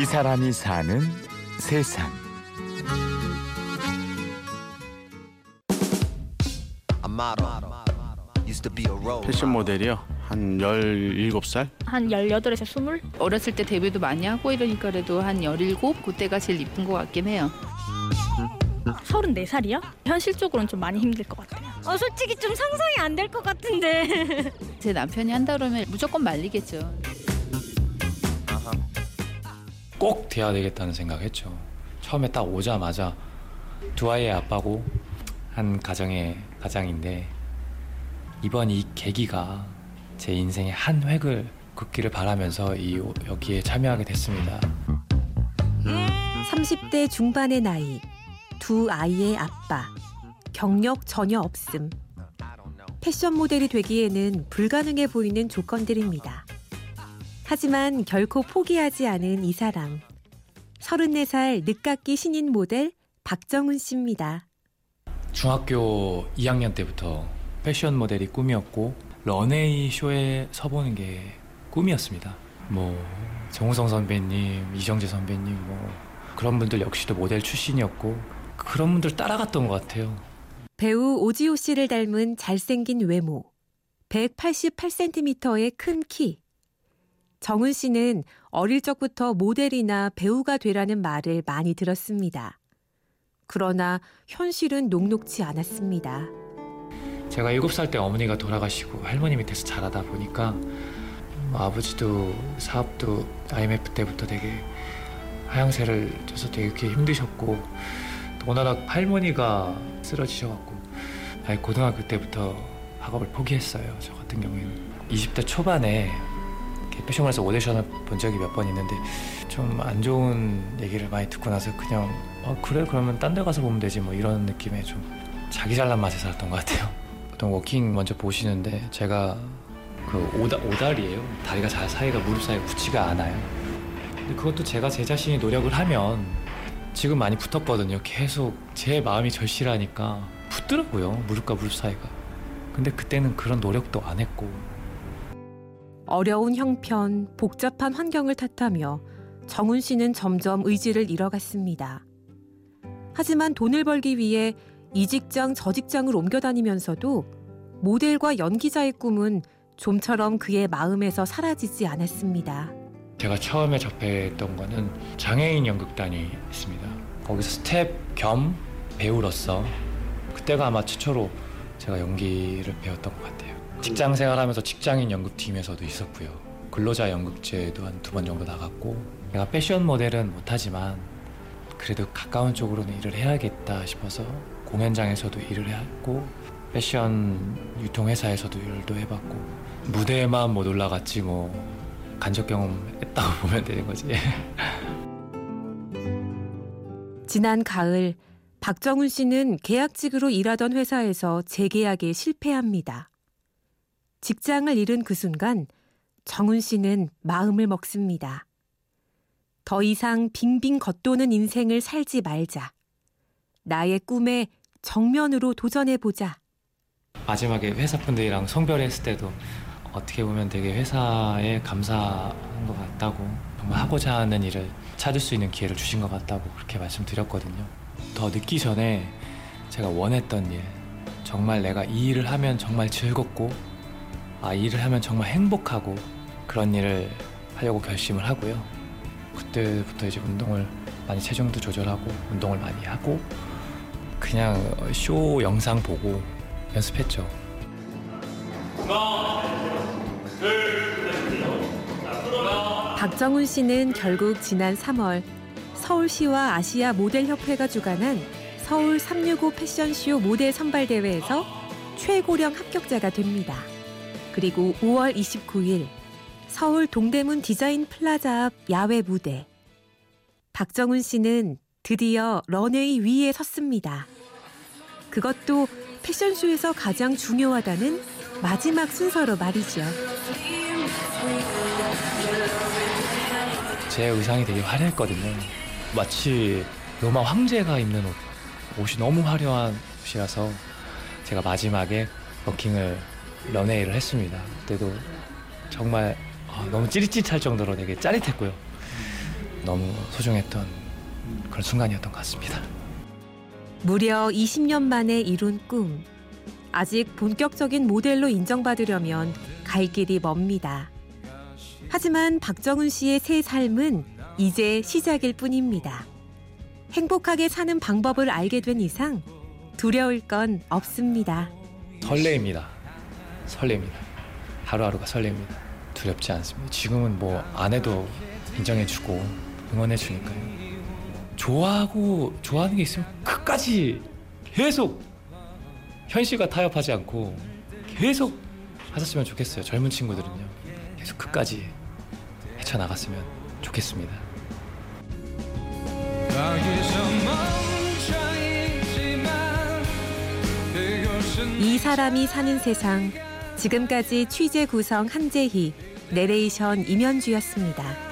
이 사람이 사는 세상. 패션 모델이요. 한 17살? 한 18에서 20? 어렸을 때 데뷔도 많이 하고 이러니까 그래도 한 17? 그때가 제일 이쁜 것 같긴 해요. 34살이요? 현실적으로는 좀 많이 힘들 것 같아요. 어, 솔직히 좀 상상이 안 될 것 같은데. 제 남편이 한다 그러면 무조건 말리겠죠. 꼭 돼야 되겠다는 생각했죠. 처음에 딱 오자마자 두 아이의 아빠고 한 가정의 가장인데 이번 이 계기가 제 인생의 한 획을 긋기를 바라면서 이 여기에 참여하게 됐습니다. 30대 중반의 나이, 두 아이의 아빠, 경력 전혀 없음. 패션 모델이 되기에는 불가능해 보이는 조건들입니다. 하지만 결코 포기하지 않은 이 사람. 34살 늦깎이 신인 모델 박정훈 씨입니다. 중학교 2학년 때부터 패션 모델이 꿈이었고 런웨이 쇼에 서보는 게 꿈이었습니다. 뭐 정우성 선배님, 이정재 선배님 뭐 그런 분들 역시도 모델 출신이었고 그런 분들 따라갔던 것 같아요. 배우 오지호 씨를 닮은 잘생긴 외모, 188cm의 큰 키. 정훈 씨는 어릴 적부터 모델이나 배우가 되라는 말을 많이 들었습니다. 그러나 현실은 녹록지 않았습니다. 제가 7살 때 어머니가 돌아가시고 할머니 밑에서 자라다 보니까 뭐 아버지도 사업도 IMF 때부터 되게 하향세를 져서 되게 힘드셨고 워낙 할머니가 쓰러지셔갖고 고등학교 때부터 학업을 포기했어요. 저 같은 경우에는 20대 초반에 패션몰에서 오디션을 본 적이 몇 번 있는데 좀 안 좋은 얘기를 많이 듣고 나서 그냥 어, 그래 그러면 딴 데 가서 보면 되지 뭐 이런 느낌의 좀 자기 잘난 맛에 살았던 것 같아요. 보통 워킹 먼저 보시는데 제가 그 오다, 오다리예요. 다리가 잘 사이가 무릎 사이가 붙지가 않아요. 근데 그것도 제가 제 자신이 노력을 하면 지금 많이 붙었거든요. 계속 제 마음이 절실하니까 붙더라고요. 무릎과 무릎 사이가. 근데 그때는 그런 노력도 안 했고 어려운 형편, 복잡한 환경을 탓하며 정훈 씨는 점점 의지를 잃어갔습니다. 하지만 돈을 벌기 위해 이 직장 저 직장을 옮겨 다니면서도 모델과 연기자의 꿈은 좀처럼 그의 마음에서 사라지지 않았습니다. 제가 처음에 접했던 거는 장애인 연극단이 있습니다. 거기서 스텝 겸 배우로서 그때가 아마 최초로 제가 연기를 배웠던 것 같아요. 직장 생활하면서 직장인 연극팀에서도 있었고요. 근로자 연극제도 한 두 번 정도 나갔고 내가 패션 모델은 못하지만 그래도 가까운 쪽으로는 일을 해야겠다 싶어서 공연장에서도 일을 했고 패션 유통회사에서도 일도 해봤고 무대에만 못 올라갔지 뭐 간접 경험했다고 보면 되는 거지. 지난 가을 박정훈 씨는 계약직으로 일하던 회사에서 재계약에 실패합니다. 직장을 잃은 그 순간 정훈 씨는 마음을 먹습니다. 더 이상 빙빙 겉도는 인생을 살지 말자. 나의 꿈에 정면으로 도전해 보자. 마지막에 회사분들이랑 성별했을 때도 어떻게 보면 되게 회사에 감사한 것 같다고 정말 하고자 하는 일을 찾을 수 있는 기회를 주신 것 같다고 그렇게 말씀드렸거든요. 더 늦기 전에 제가 원했던 일, 정말 내가 이 일을 하면 정말 즐겁고 아, 일을 하면 정말 행복하고 그런 일을 하려고 결심을 하고요. 그때부터 이제 운동을 많이 체중도 조절하고 운동을 많이 하고 그냥 쇼 영상 보고 연습했죠. 박정훈 씨는 결국 지난 3월 서울시와 아시아 모델협회가 주관한 서울 365 패션쇼 모델 선발대회에서 최고령 합격자가 됩니다. 그리고 5월 29일 서울 동대문 디자인 플라자 앞 야외 무대. 박정훈 씨는 드디어 런웨이 위에 섰습니다. 그것도 패션쇼에서 가장 중요하다는 마지막 순서로 말이죠. 제 의상이 되게 화려했거든요. 마치 로마 황제가 입는 옷. 옷이 너무 화려한 옷이라서 제가 마지막에 버킹을 런웨이를 했습니다. 그때도 정말 아, 너무 찌릿찌릿할 정도로 되게 짜릿했고요. 너무 소중했던 그런 순간이었던 것 같습니다. 무려 20년 만에 이룬 꿈. 아직 본격적인 모델로 인정받으려면 갈 길이 멉니다. 하지만 박정훈 씨의 새 삶은 이제 시작일 뿐입니다. 행복하게 사는 방법을 알게 된 이상 두려울 건 없습니다. 설레입니다. 설레입니다. 하루하루가 설레입니다. 두렵지 않습니다. 지금은 뭐 안 해도 인정해주고 응원해주니까요. 좋아하고 좋아하는 게 있으면 끝까지 계속 현실과 타협하지 않고 계속 하셨으면 좋겠어요. 젊은 친구들은요. 계속 끝까지 헤쳐나갔으면 좋겠습니다. 이 사람이 사는 세상. 지금까지 취재 구성 한재희, 내레이션 임현주였습니다.